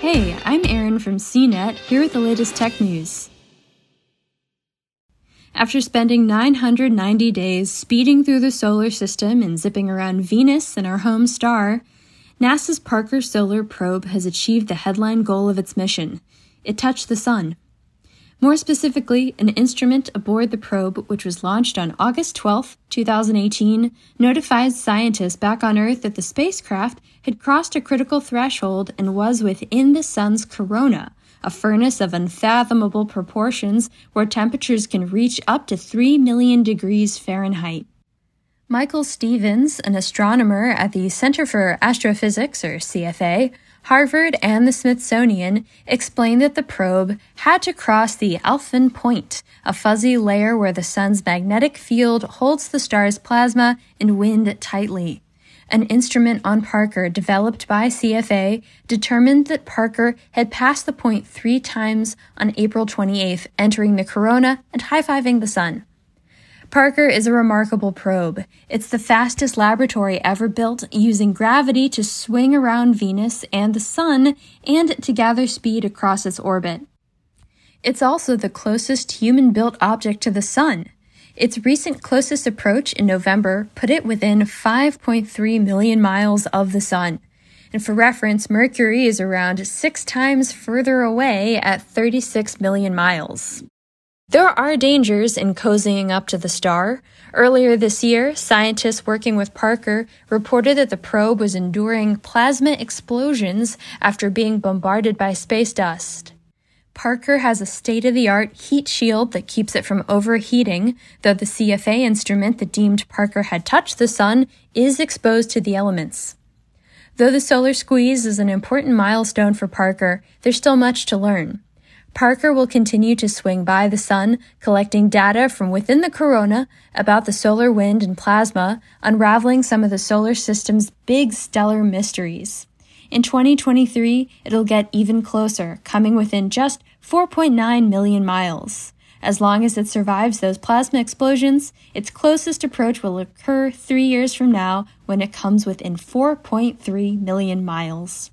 Hey, I'm Erin from CNET, here with the latest tech news. After spending 990 days speeding through the solar system and zipping around Venus and our home star, NASA's Parker Solar Probe has achieved the headline goal of its mission. It touched the sun. More specifically, an instrument aboard the probe, which was launched on August 12, 2018, notifies scientists back on Earth that the spacecraft had crossed a critical threshold and was within the sun's corona, a furnace of unfathomable proportions where temperatures can reach up to 3 million degrees Fahrenheit. Michael Stevens, an astronomer at the Center for Astrophysics, or CFA, Harvard and the Smithsonian explained that the probe had to cross the Alfvén point, a fuzzy layer where the sun's magnetic field holds the star's plasma and wind tightly. An instrument on Parker developed by CFA determined that Parker had passed the point three times on April 28th, entering the corona and high fiving the sun. Parker is a remarkable probe. It's the fastest laboratory ever built using gravity to swing around Venus and the Sun and to gather speed across its orbit. It's also the closest human built object to the Sun. Its recent closest approach in November put it within 5.3 million miles of the Sun. And for reference, Mercury is around six times further away at 36 million miles. There are dangers in cozying up to the star. Earlier this year, scientists working with Parker reported that the probe was enduring plasma explosions after being bombarded by space dust. Parker has a state of the art heat shield that keeps it from overheating, though the CFA instrument that deemed Parker had touched the sun is exposed to the elements. Though the solar squeeze is an important milestone for Parker, there's still much to learn. Parker will continue to swing by the sun, collecting data from within the corona about the solar wind and plasma, unraveling some of the solar system's big stellar mysteries. In 2023, it'll get even closer, coming within just 4.9 million miles. As long as it survives those plasma explosions, its closest approach will occur three years from now when it comes within 4.3 million miles.